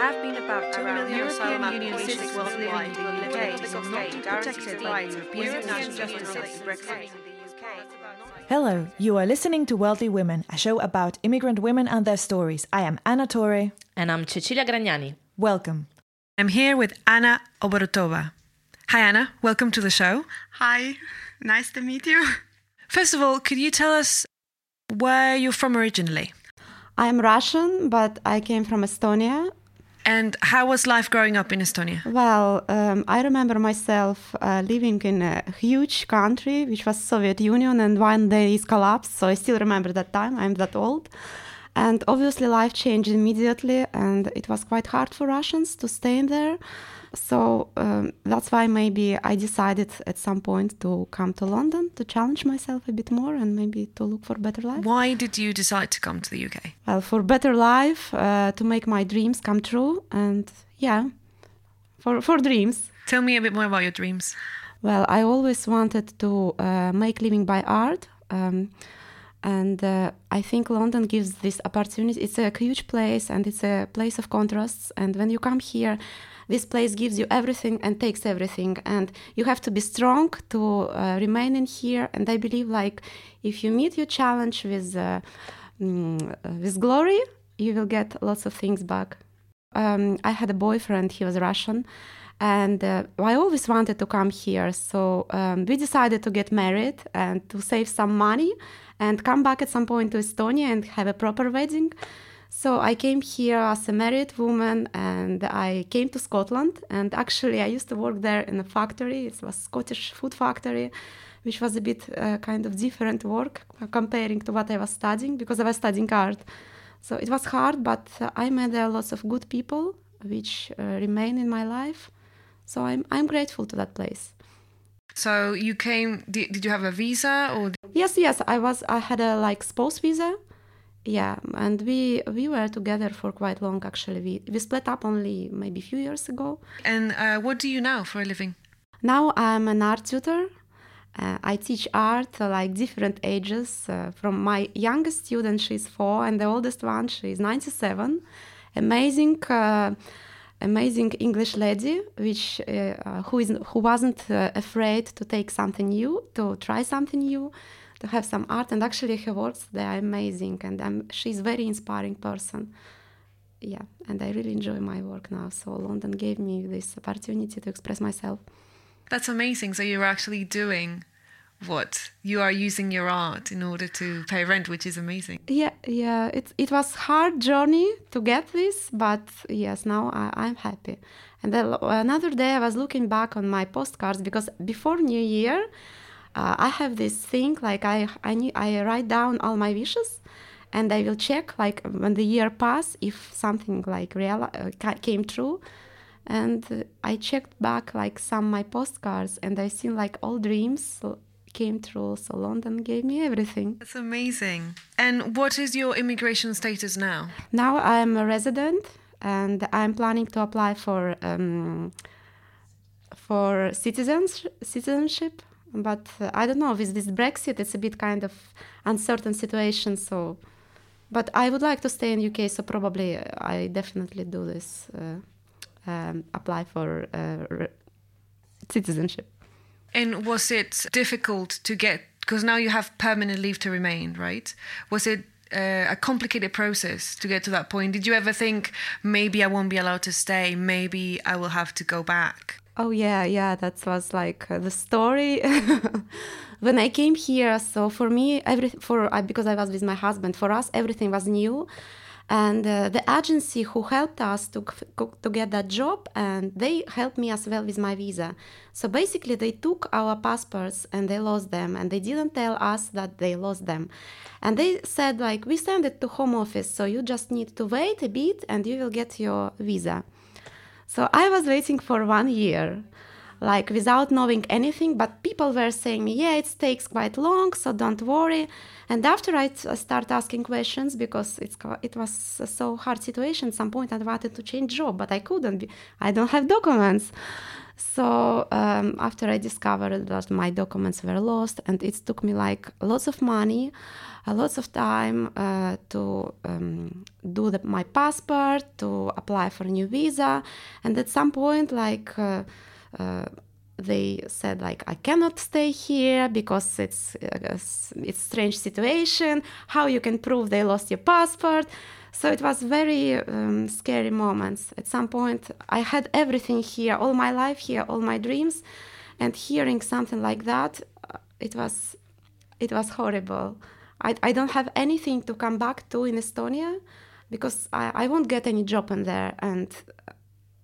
have been about 2 million European Union citizens worldwide in the UK who will not protected by European national justice Brexit. Hello, you are listening to Worldly Women, a show about immigrant women and their stories. I am Anna Torre. And I'm Cecilia Gragnani. Welcome. I'm here with Anna Oborotova. Hi, Anna. Welcome to the show. Hi. Nice to meet you. First of all, could you tell us where you're from originally? I'm Russian, but I came from Estonia. And how was life growing up in Estonia? Well, um, I remember myself uh, living in a huge country, which was Soviet Union, and one day it collapsed. So I still remember that time. I'm that old. And obviously, life changed immediately, and it was quite hard for Russians to stay in there. So um, that's why maybe I decided at some point to come to London to challenge myself a bit more and maybe to look for better life. Why did you decide to come to the UK? Well, for better life, uh, to make my dreams come true, and yeah, for for dreams. Tell me a bit more about your dreams. Well, I always wanted to uh, make living by art. Um, and uh, I think London gives this opportunity. It's a huge place and it's a place of contrasts. And when you come here, this place gives you everything and takes everything and you have to be strong to uh, remain in here and i believe like if you meet your challenge with uh, mm, with glory you will get lots of things back um, i had a boyfriend he was russian and uh, I always wanted to come here. So um, we decided to get married and to save some money and come back at some point to Estonia and have a proper wedding. So I came here as a married woman and I came to Scotland. And actually, I used to work there in a factory. It was Scottish food factory, which was a bit uh, kind of different work comparing to what I was studying because I was studying art. So it was hard, but uh, I met there lots of good people which uh, remain in my life. So I'm, I'm grateful to that place. So you came, did, did you have a visa or? Yes, yes, I was, I had a like spouse visa yeah and we we were together for quite long actually. We we split up only maybe a few years ago. And uh, what do you now for a living? Now i'm an art tutor. Uh, i teach art uh, like different ages. Uh, from my youngest student she's four and the oldest one she's 97 amazing uh, amazing english lady which uh, who is who wasn't afraid to take something new to try something new to have some art and actually her works they are amazing and I'm, she's a very inspiring person. Yeah and i really enjoy my work now so london gave me this opportunity to express myself. That's amazing. So you're actually doing what? You are using your art in order to pay rent which is amazing. Yeah yeah it, it was hard journey to get this but yes now I, i'm happy. And then another day i was looking back on my postcards because before new year uh, I have this thing like I I, I write down all my wishes, and I will check like when the year pass if something like real uh, came true, and uh, I checked back like some my postcards and I seen like all dreams came true. So London gave me everything. That's amazing. And what is your immigration status now? Now I'm a resident and I'm planning to apply for um, for citizens citizenship but uh, I don't know with this Brexit, it's a bit kind of uncertain situation. So, but I would like to stay in UK, so probably uh, I definitely do this, uh, um, apply for uh, citizenship. And was it difficult to get? Because now you have permanent leave to remain, right? Was it uh, a complicated process to get to that point. Did you ever think maybe I won't be allowed to stay? Maybe I will have to go back? Oh yeah, yeah, that was like uh, the story. when I came here, so for me, every for because I was with my husband, for us everything was new, and uh, the agency who helped us to to get that job, and they helped me as well with my visa. So basically, they took our passports and they lost them, and they didn't tell us that they lost them, and they said like we send it to home office, so you just need to wait a bit, and you will get your visa. So I was waiting for one year, like without knowing anything, but people were saying me, yeah, it takes quite long, so don't worry. And after I start asking questions because it's it was so hard situation. At some point, I wanted to change job, but I couldn't. Be, I don't have documents. So um, after I discovered that my documents were lost, and it took me like lots of money, uh, lots of time uh, to um, do the, my passport, to apply for a new visa, and at some point, like. Uh, uh, they said like I cannot stay here because it's uh, it's strange situation. How you can prove they lost your passport? So it was very um, scary moments. At some point, I had everything here, all my life here, all my dreams, and hearing something like that, uh, it was it was horrible. I, I don't have anything to come back to in Estonia because I, I won't get any job in there and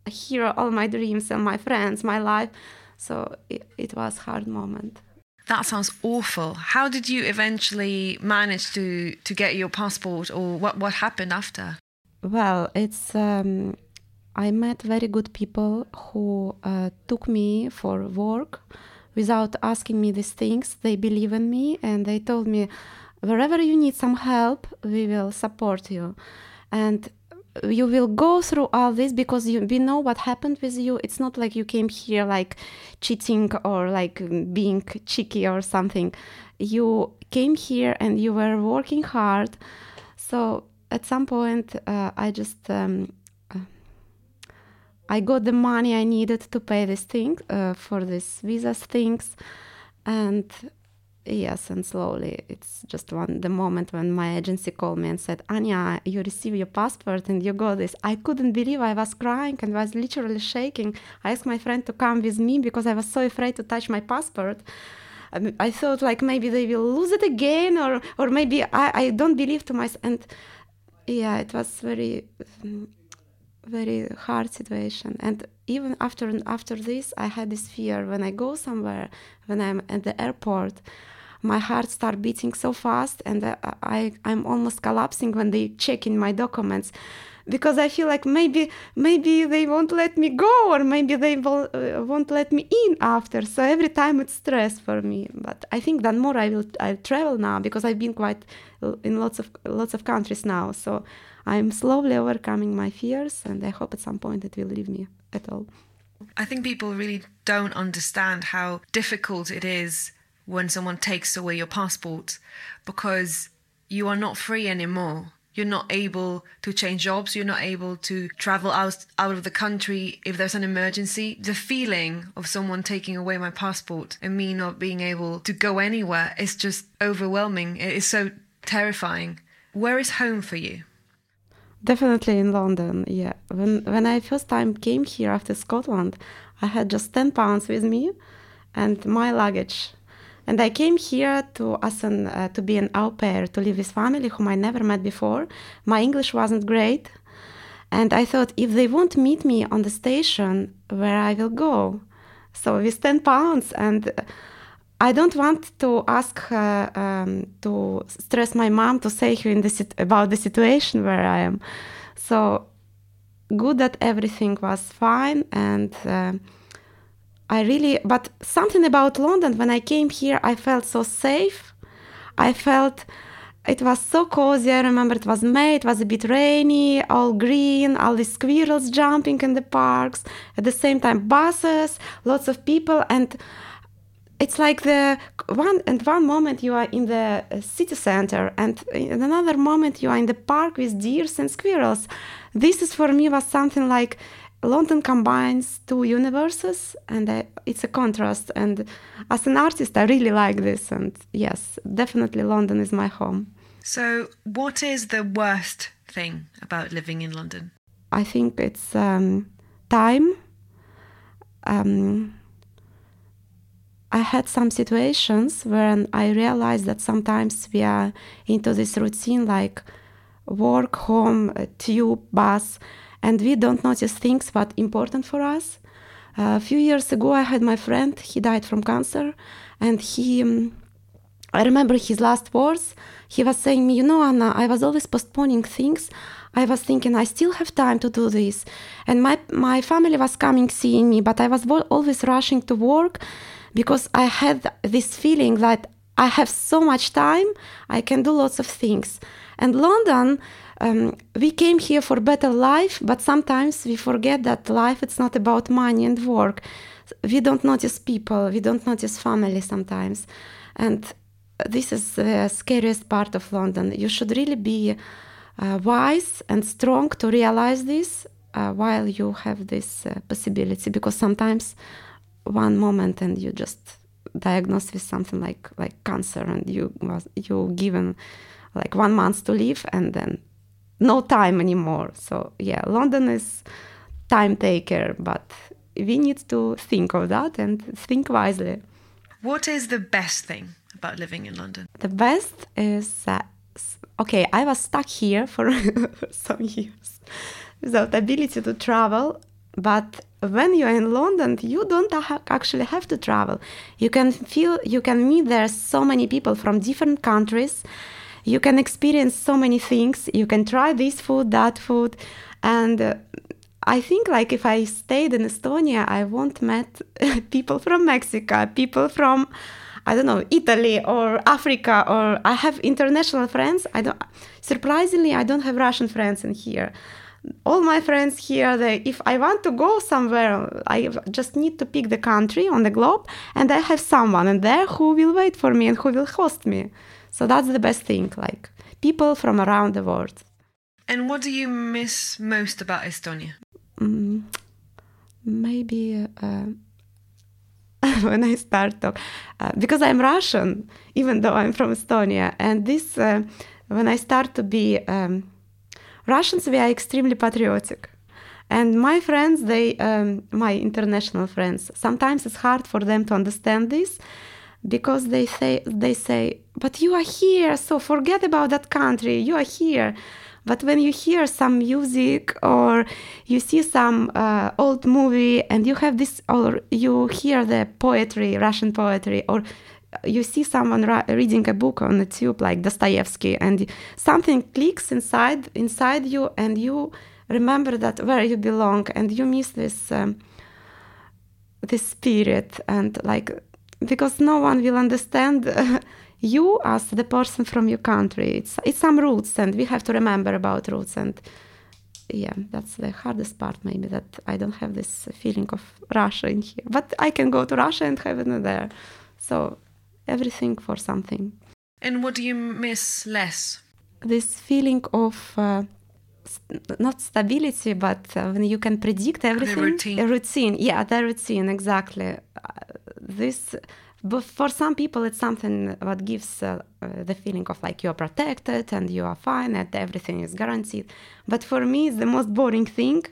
hear all my dreams and my friends, my life. So it, it was hard moment. That sounds awful. How did you eventually manage to to get your passport, or what what happened after? Well, it's um, I met very good people who uh, took me for work without asking me these things. They believe in me and they told me, wherever you need some help, we will support you. And you will go through all this because you, we know what happened with you. It's not like you came here like cheating or like being cheeky or something. You came here and you were working hard. So at some point, uh, I just um, uh, I got the money I needed to pay this thing uh, for this visas things, and Yes, and slowly. It's just one the moment when my agency called me and said, Anya, you receive your passport and you got this. I couldn't believe I was crying and was literally shaking. I asked my friend to come with me because I was so afraid to touch my passport. Um, I thought like maybe they will lose it again or or maybe I, I don't believe to myself and yeah it was very mm, very hard situation and even after after this i had this fear when i go somewhere when i'm at the airport my heart start beating so fast and uh, I, I'm almost collapsing when they check in my documents because I feel like maybe maybe they won't let me go or maybe they will, uh, won't let me in after. So every time it's stress for me. But I think that more I will I travel now because I've been quite in lots of lots of countries now. So I'm slowly overcoming my fears, and I hope at some point it will leave me at all. I think people really don't understand how difficult it is when someone takes away your passport because you are not free anymore. You're not able to change jobs. You're not able to travel out, out of the country if there's an emergency. The feeling of someone taking away my passport and me not being able to go anywhere is just overwhelming. It is so terrifying. Where is home for you? Definitely in London. Yeah. When when I first time came here after Scotland, I had just 10 pounds with me and my luggage and I came here to as an, uh, to be an au pair, to live with family whom I never met before. My English wasn't great, and I thought if they won't meet me on the station, where I will go. So with ten pounds, and I don't want to ask her um, to stress my mom to say her in the about the situation where I am. So good that everything was fine and. Uh, I really, but something about London, when I came here, I felt so safe. I felt it was so cozy. I remember it was May, it was a bit rainy, all green, all the squirrels jumping in the parks. At the same time, buses, lots of people, and it's like the one and one moment you are in the city center, and in another moment you are in the park with deers and squirrels. This is for me was something like London combines two universes, and I, it's a contrast. And as an artist, I really like this. And yes, definitely London is my home. So, what is the worst thing about living in London? I think it's um, time. Um, I had some situations where I realized that sometimes we are into this routine like work, home, tube, bus and we don't notice things what important for us. Uh, a few years ago, I had my friend. He died from cancer, and he. Um, I remember his last words. He was saying me, you know, Anna, I was always postponing things. I was thinking I still have time to do this, and my my family was coming seeing me, but I was always rushing to work because I had this feeling that I have so much time, I can do lots of things. And London um, we came here for better life, but sometimes we forget that life it's not about money and work. We don't notice people, we don't notice family sometimes, and this is the scariest part of London. You should really be uh, wise and strong to realize this uh, while you have this uh, possibility because sometimes one moment and you just diagnosed with something like like cancer and you was you given like one month to live and then no time anymore so yeah london is time taker but we need to think of that and think wisely what is the best thing about living in london the best is that okay i was stuck here for some years without ability to travel but when you're in London, you don't ha- actually have to travel. You can feel, you can meet there so many people from different countries. You can experience so many things. You can try this food, that food, and uh, I think like if I stayed in Estonia, I won't met people from Mexico, people from I don't know Italy or Africa, or I have international friends. I don't. Surprisingly, I don't have Russian friends in here all my friends here they if i want to go somewhere i just need to pick the country on the globe and i have someone in there who will wait for me and who will host me so that's the best thing like people from around the world. And what do you miss most about estonia? Mm, maybe uh, when i start talk uh, because i'm russian even though i'm from estonia. And this uh, when i start to be um, Russians, we are extremely patriotic. And my friends, they, um, my international friends, sometimes it's hard for them to understand this because they say, they say, but you are here, so forget about that country. You are here. But when you hear some music or you see some uh, old movie and you have this, or you hear the poetry, Russian poetry, or you see someone reading a book on the tube like Dostoevsky, and something clicks inside inside you, and you remember that where you belong, and you miss this um, this spirit, and like because no one will understand. you as the person from your country it's it's some roots and we have to remember about roots and yeah that's the hardest part maybe that i don't have this feeling of russia in here but i can go to russia and have it there so everything for something. And what do you miss less? This feeling of uh, st- not stability, but uh, when you can predict everything. The routine. A routine, yeah, the routine, exactly. Uh, this, but for some people, it's something that gives uh, uh, the feeling of like you're protected and you are fine and everything is guaranteed. But for me, it's the most boring thing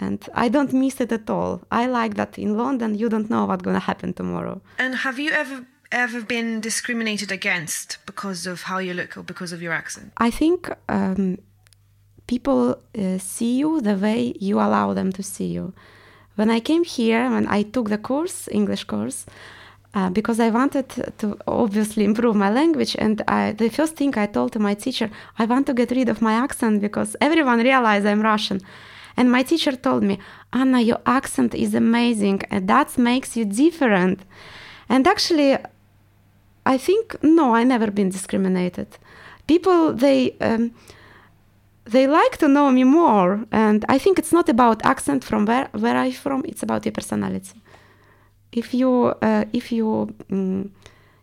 and I don't miss it at all. I like that in London you don't know what's gonna happen tomorrow. And have you ever ever been discriminated against because of how you look or because of your accent? I think um, people uh, see you the way you allow them to see you. When I came here, when I took the course, English course, uh, because I wanted to obviously improve my language, and I, the first thing I told to my teacher, I want to get rid of my accent because everyone realizes I'm Russian. And my teacher told me, Anna, your accent is amazing, and that makes you different. And actually, I think no, I never been discriminated. People they um, they like to know me more, and I think it's not about accent from where where I from. It's about your personality. If you uh, if you um,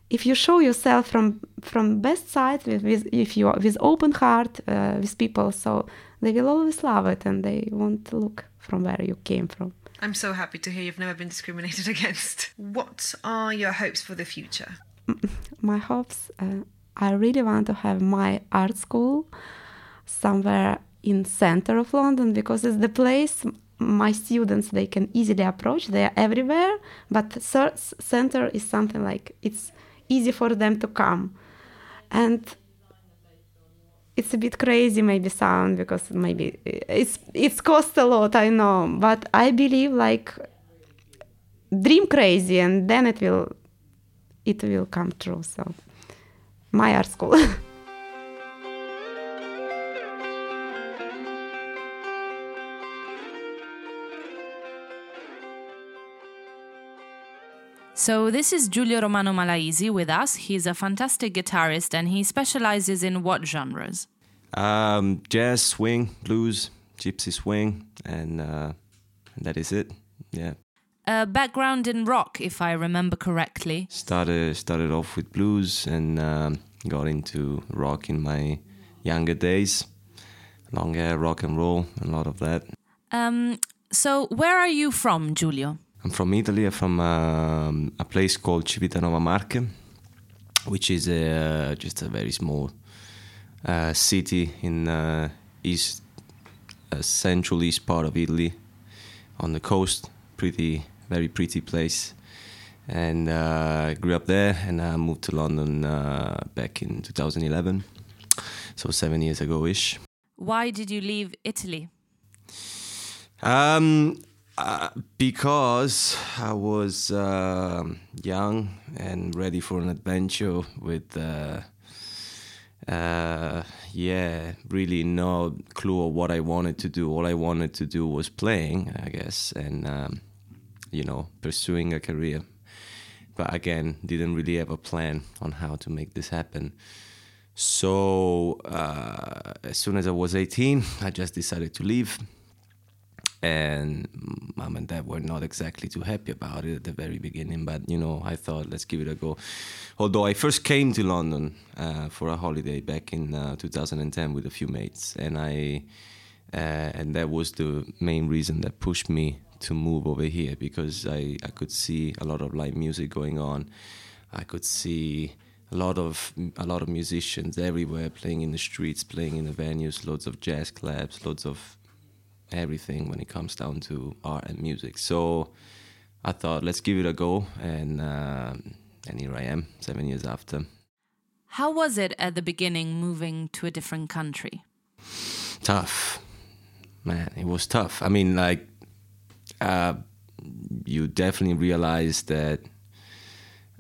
if you show yourself from from best side with, with if you with open heart uh, with people, so they will always love it and they won't look from where you came from. I'm so happy to hear you've never been discriminated against. What are your hopes for the future? my hopes uh, i really want to have my art school somewhere in center of london because it's the place my students they can easily approach they are everywhere but center is something like it's easy for them to come and it's a bit crazy maybe sound because maybe it's it's cost a lot i know but i believe like dream crazy and then it will it will come true. So, my art school. So, this is Giulio Romano Malaisi with us. He's a fantastic guitarist and he specializes in what genres? Um, jazz, swing, blues, gypsy swing, and, uh, and that is it. Yeah a background in rock, if I remember correctly. Started started off with blues and um, got into rock in my younger days. long hair, rock and roll, a lot of that. Um, so, where are you from, Giulio? I'm from Italy. I'm from um, a place called Civitanova Marche, which is a, just a very small uh, city in uh, east, uh, central east part of Italy, on the coast. Pretty, very pretty place. And uh, I grew up there, and I moved to London uh, back in 2011, so seven years ago ish. Why did you leave Italy? Um, because I was uh, young and ready for an adventure with, uh, uh, yeah, really no clue of what I wanted to do. All I wanted to do was playing, I guess, and, um, you know, pursuing a career. But again, didn't really have a plan on how to make this happen. So uh, as soon as I was 18, I just decided to leave and mom and dad were not exactly too happy about it at the very beginning but you know i thought let's give it a go. Although i first came to london uh, for a holiday back in uh, 2010 with a few mates and i uh, and that was the main reason that pushed me to move over here because i i could see a lot of live music going on. I could see a lot of a lot of musicians everywhere playing in the streets playing in the venues loads of jazz clubs loads of everything when it comes down to art and music. So I thought, let's give it a go, and um, and here I am, seven years after. How was it at the beginning moving to a different country? Tough, man. It was tough. I mean, like, uh, you definitely realize that.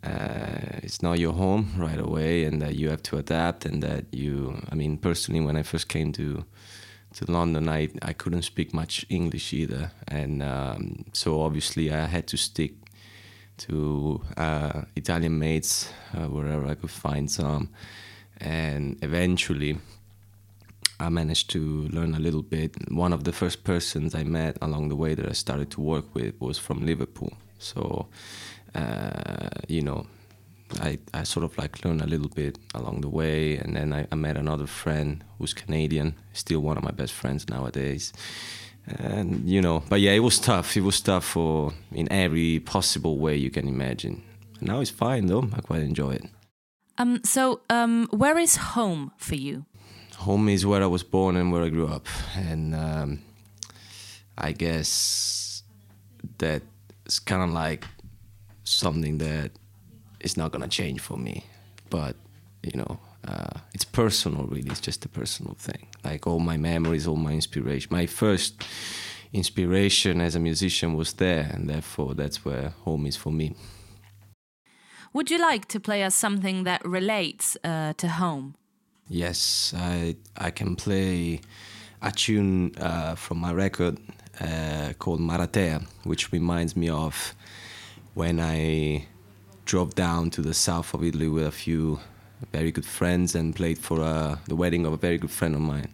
Uh, it's not your home right away, and that you have to adapt, and that you. I mean, personally, when I first came to to London, I I couldn't speak much English either, and um, so obviously I had to stick to uh, Italian mates uh, wherever I could find some, and eventually I managed to learn a little bit. One of the first persons I met along the way that I started to work with was from Liverpool, so uh, you know I, I sort of like learned a little bit along the way, and then I, I, met another friend who's Canadian, still one of my best friends nowadays. And you know, but yeah, it was tough. It was tough for in every possible way you can imagine. Now it's fine though. I quite enjoy it. Um. So, um, where is home for you? Home is where I was born and where I grew up, and um, I guess that's kind of like something that it's not gonna change for me. But you know, uh, it's personal. Really, it's just a personal thing. Like all my memories, all my inspiration. My first inspiration as a musician was there, and therefore that's where home is for me. Would you like to play us something that relates uh, to home? Yes, I I can play a tune uh, from my record uh, called Maratea, which reminds me of when I drove down to the south of Italy with a few very good friends and played for uh, the wedding of a very good friend of mine.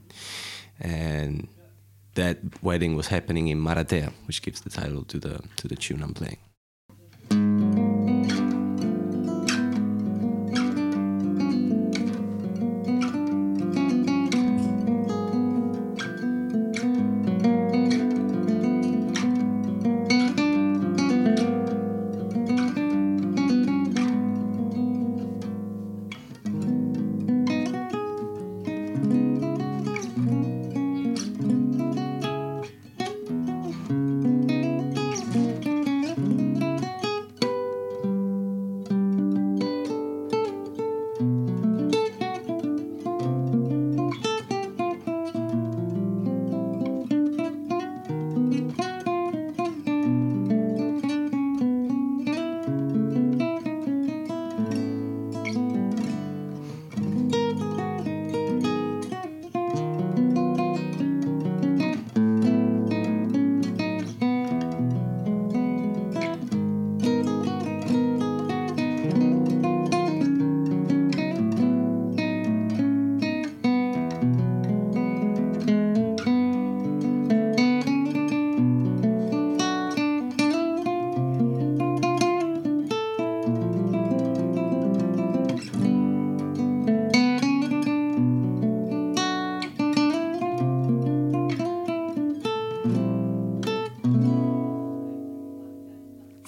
And that wedding was happening in Maratea, which gives the title to the to the tune I'm playing.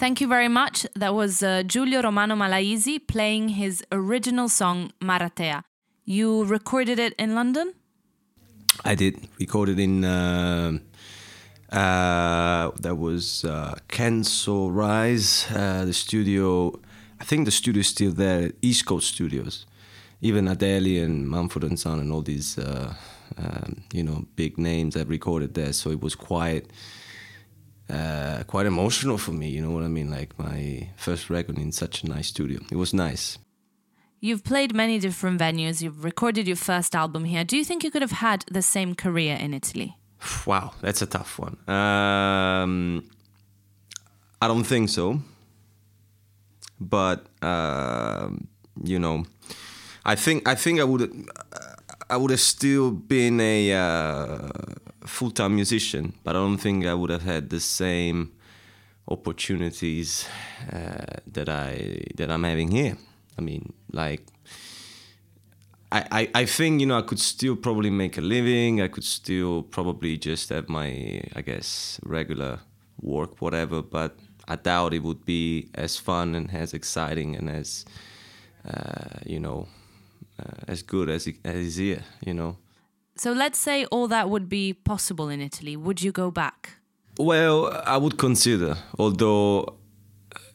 Thank you very much. That was uh, Giulio Romano Malaisi playing his original song Maratea. You recorded it in London? I did. Recorded in. Uh, uh, that was uh, Kensal Rise, uh, the studio. I think the studio is still there, East Coast Studios. Even Adele and Mumford and Son and all these, uh, um, you know, big names have recorded there. So it was quite uh, quite emotional for me. You know what I mean? Like my first record in such a nice studio. It was nice. You've played many different venues. You've recorded your first album here. Do you think you could have had the same career in Italy? Wow, that's a tough one. Um, I don't think so. But uh, you know, I think I think I would I would have still been a uh, full time musician, but I don't think I would have had the same opportunities uh, that I that I'm having here. I mean, like. I, I, I think you know I could still probably make a living. I could still probably just have my I guess regular work, whatever. But I doubt it would be as fun and as exciting and as uh, you know uh, as good as it as here. You know. So let's say all that would be possible in Italy. Would you go back? Well, I would consider, although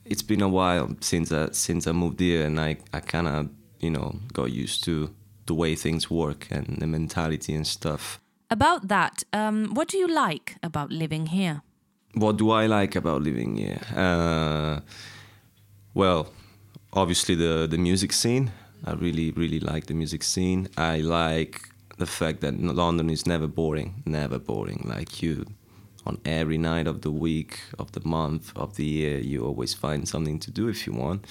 it's been a while since I, since I moved here, and I, I kind of you know got used to the way things work and the mentality and stuff. About that, um, what do you like about living here? What do I like about living here? Uh, well, obviously the the music scene. I really really like the music scene. I like the fact that London is never boring, never boring. Like you, on every night of the week, of the month, of the year, you always find something to do if you want.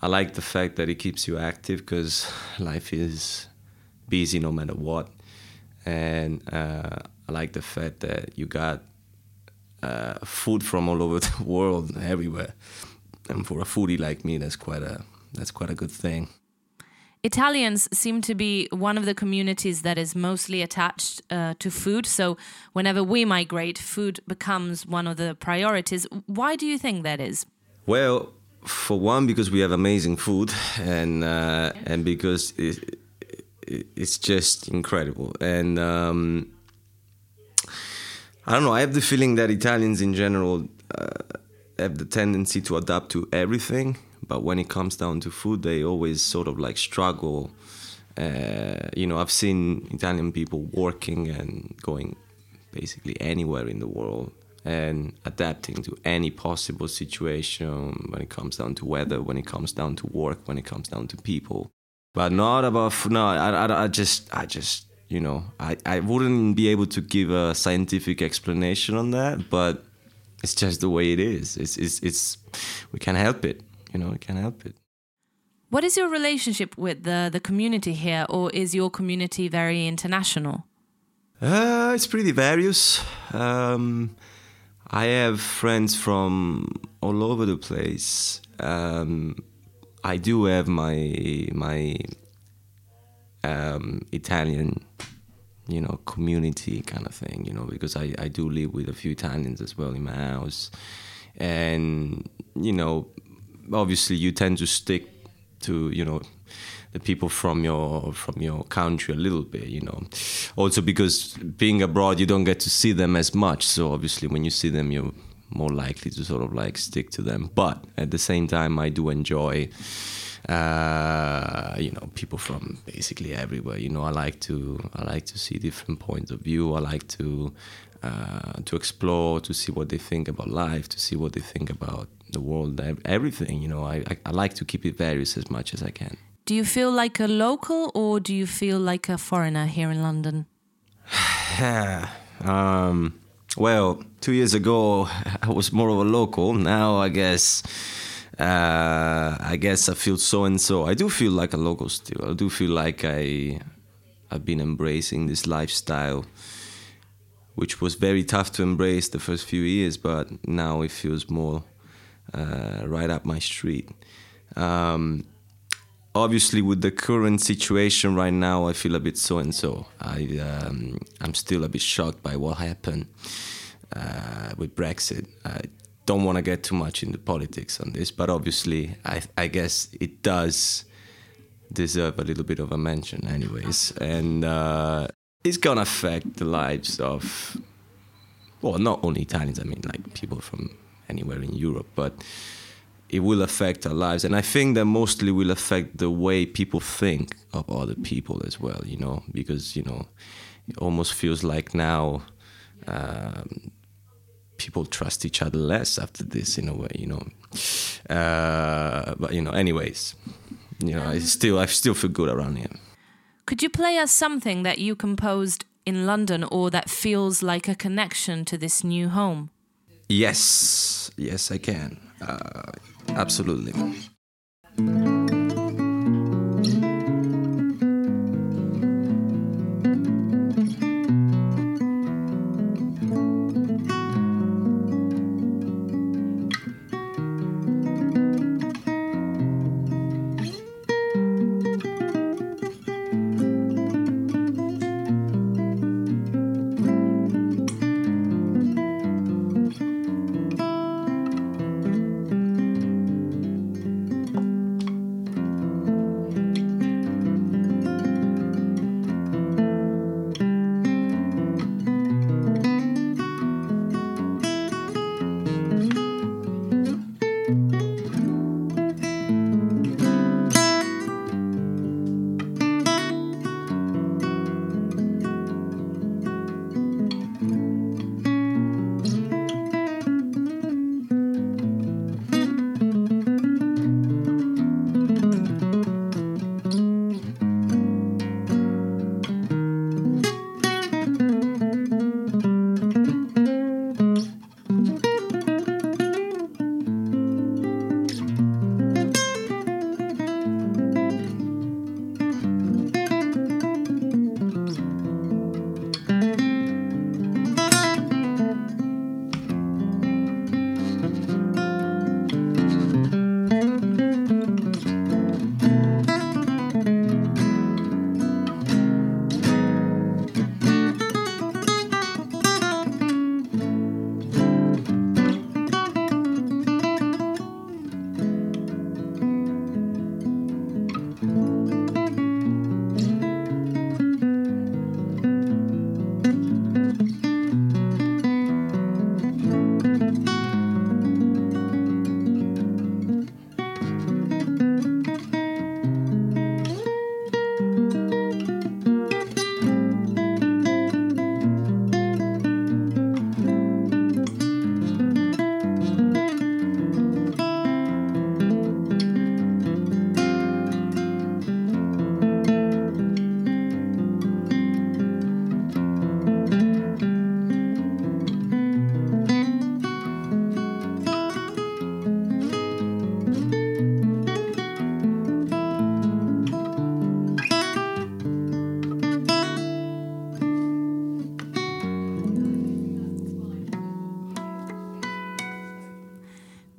I like the fact that it keeps you active because life is busy no matter what, and uh, I like the fact that you got uh, food from all over the world, everywhere. And for a foodie like me, that's quite a that's quite a good thing. Italians seem to be one of the communities that is mostly attached uh, to food. So, whenever we migrate, food becomes one of the priorities. Why do you think that is? Well, for one, because we have amazing food, and uh, and because it, it, it's just incredible. And um, I don't know. I have the feeling that Italians in general uh, have the tendency to adapt to everything but when it comes down to food, they always sort of like struggle. Uh, you know, I've seen Italian people working and going basically anywhere in the world and adapting to any possible situation when it comes down to weather, when it comes down to work, when it comes down to people. But not about no. I, I, I just I just you know I, I wouldn't be able to give a scientific explanation on that, but it's just the way it is. It's it's, it's we can't help it you know, I can't help it. What is your relationship with the, the community here, or is your community very international? Uh, it's pretty various. Um, I have friends from all over the place. Um, I do have my my um, Italian, you know, community kind of thing, you know, because I, I do live with a few Italians as well in my house, and you know, obviously you tend to stick to you know the people from your from your country a little bit you know. Also because being abroad you don't get to see them as much. So obviously when you see them you're more likely to sort of like stick to them. But at the same time i do enjoy uh, you know people from basically everywhere. You know i like to i like to see different points of view. I like to uh, to explore to see what they think about life to see what they think about the world, everything. You know, I, I, I like to keep it various as much as I can. Do you feel like a local or do you feel like a foreigner here in London? um, well, two years ago I was more of a local. Now I guess uh, I guess I feel so and so. I do feel like a local still. I do feel like I I've been embracing this lifestyle, which was very tough to embrace the first few years, but now it feels more uh, right up my street. Um, obviously, with the current situation right now, I feel a bit so and so. Um, I'm still a bit shocked by what happened uh, with Brexit. I, don't want to get too much into politics on this, but obviously, I, I guess it does deserve a little bit of a mention, anyways. And uh, it's gonna affect the lives of, well, not only Italians. I mean, like people from anywhere in Europe, but it will affect our lives. And I think that mostly will affect the way people think of other people as well. You know, because you know, it almost feels like now. Um, people trust each other less after this in a way, you know. Uh, but you know, anyways, you know, I still I still feel good around here. Could you play us something that you composed in London or that feels like a connection to this new home? Yes, yes, I can. Uh, absolutely.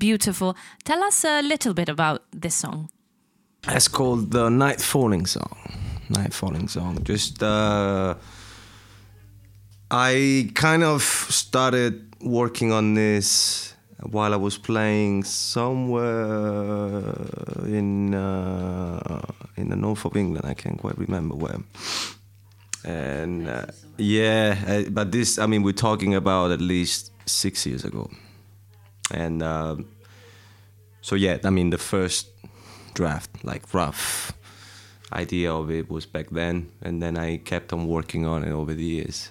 Beautiful. Tell us a little bit about this song. It's called the Night Falling song. Night Falling song. Just uh, I kind of started working on this while I was playing somewhere in uh, in the north of England. I can't quite remember where. And uh, yeah, uh, but this, I mean, we're talking about at least six years ago. And uh, so yeah, I mean the first draft, like rough idea of it was back then, and then I kept on working on it over the years.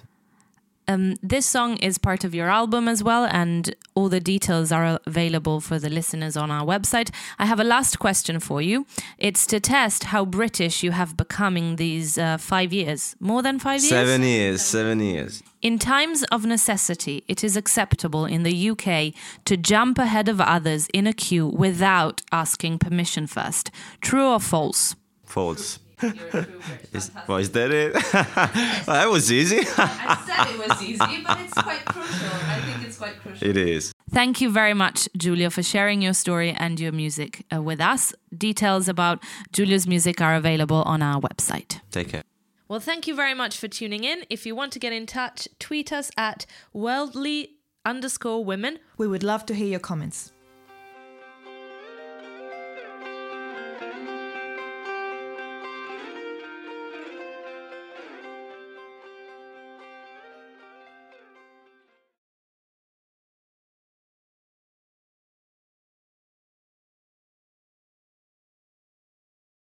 Um, this song is part of your album as well, and all the details are available for the listeners on our website. I have a last question for you. It's to test how British you have become in these uh, five years. More than five years? Seven years, seven years. In times of necessity, it is acceptable in the UK to jump ahead of others in a queue without asking permission first. True or false? False. is, well, is that it? well, that was easy. I said it was easy, but it's quite crucial. I think it's quite crucial. It is. Thank you very much, Giulio, for sharing your story and your music uh, with us. Details about Giulio's music are available on our website. Take care. Well, thank you very much for tuning in. If you want to get in touch, tweet us at worldly underscore women. We would love to hear your comments.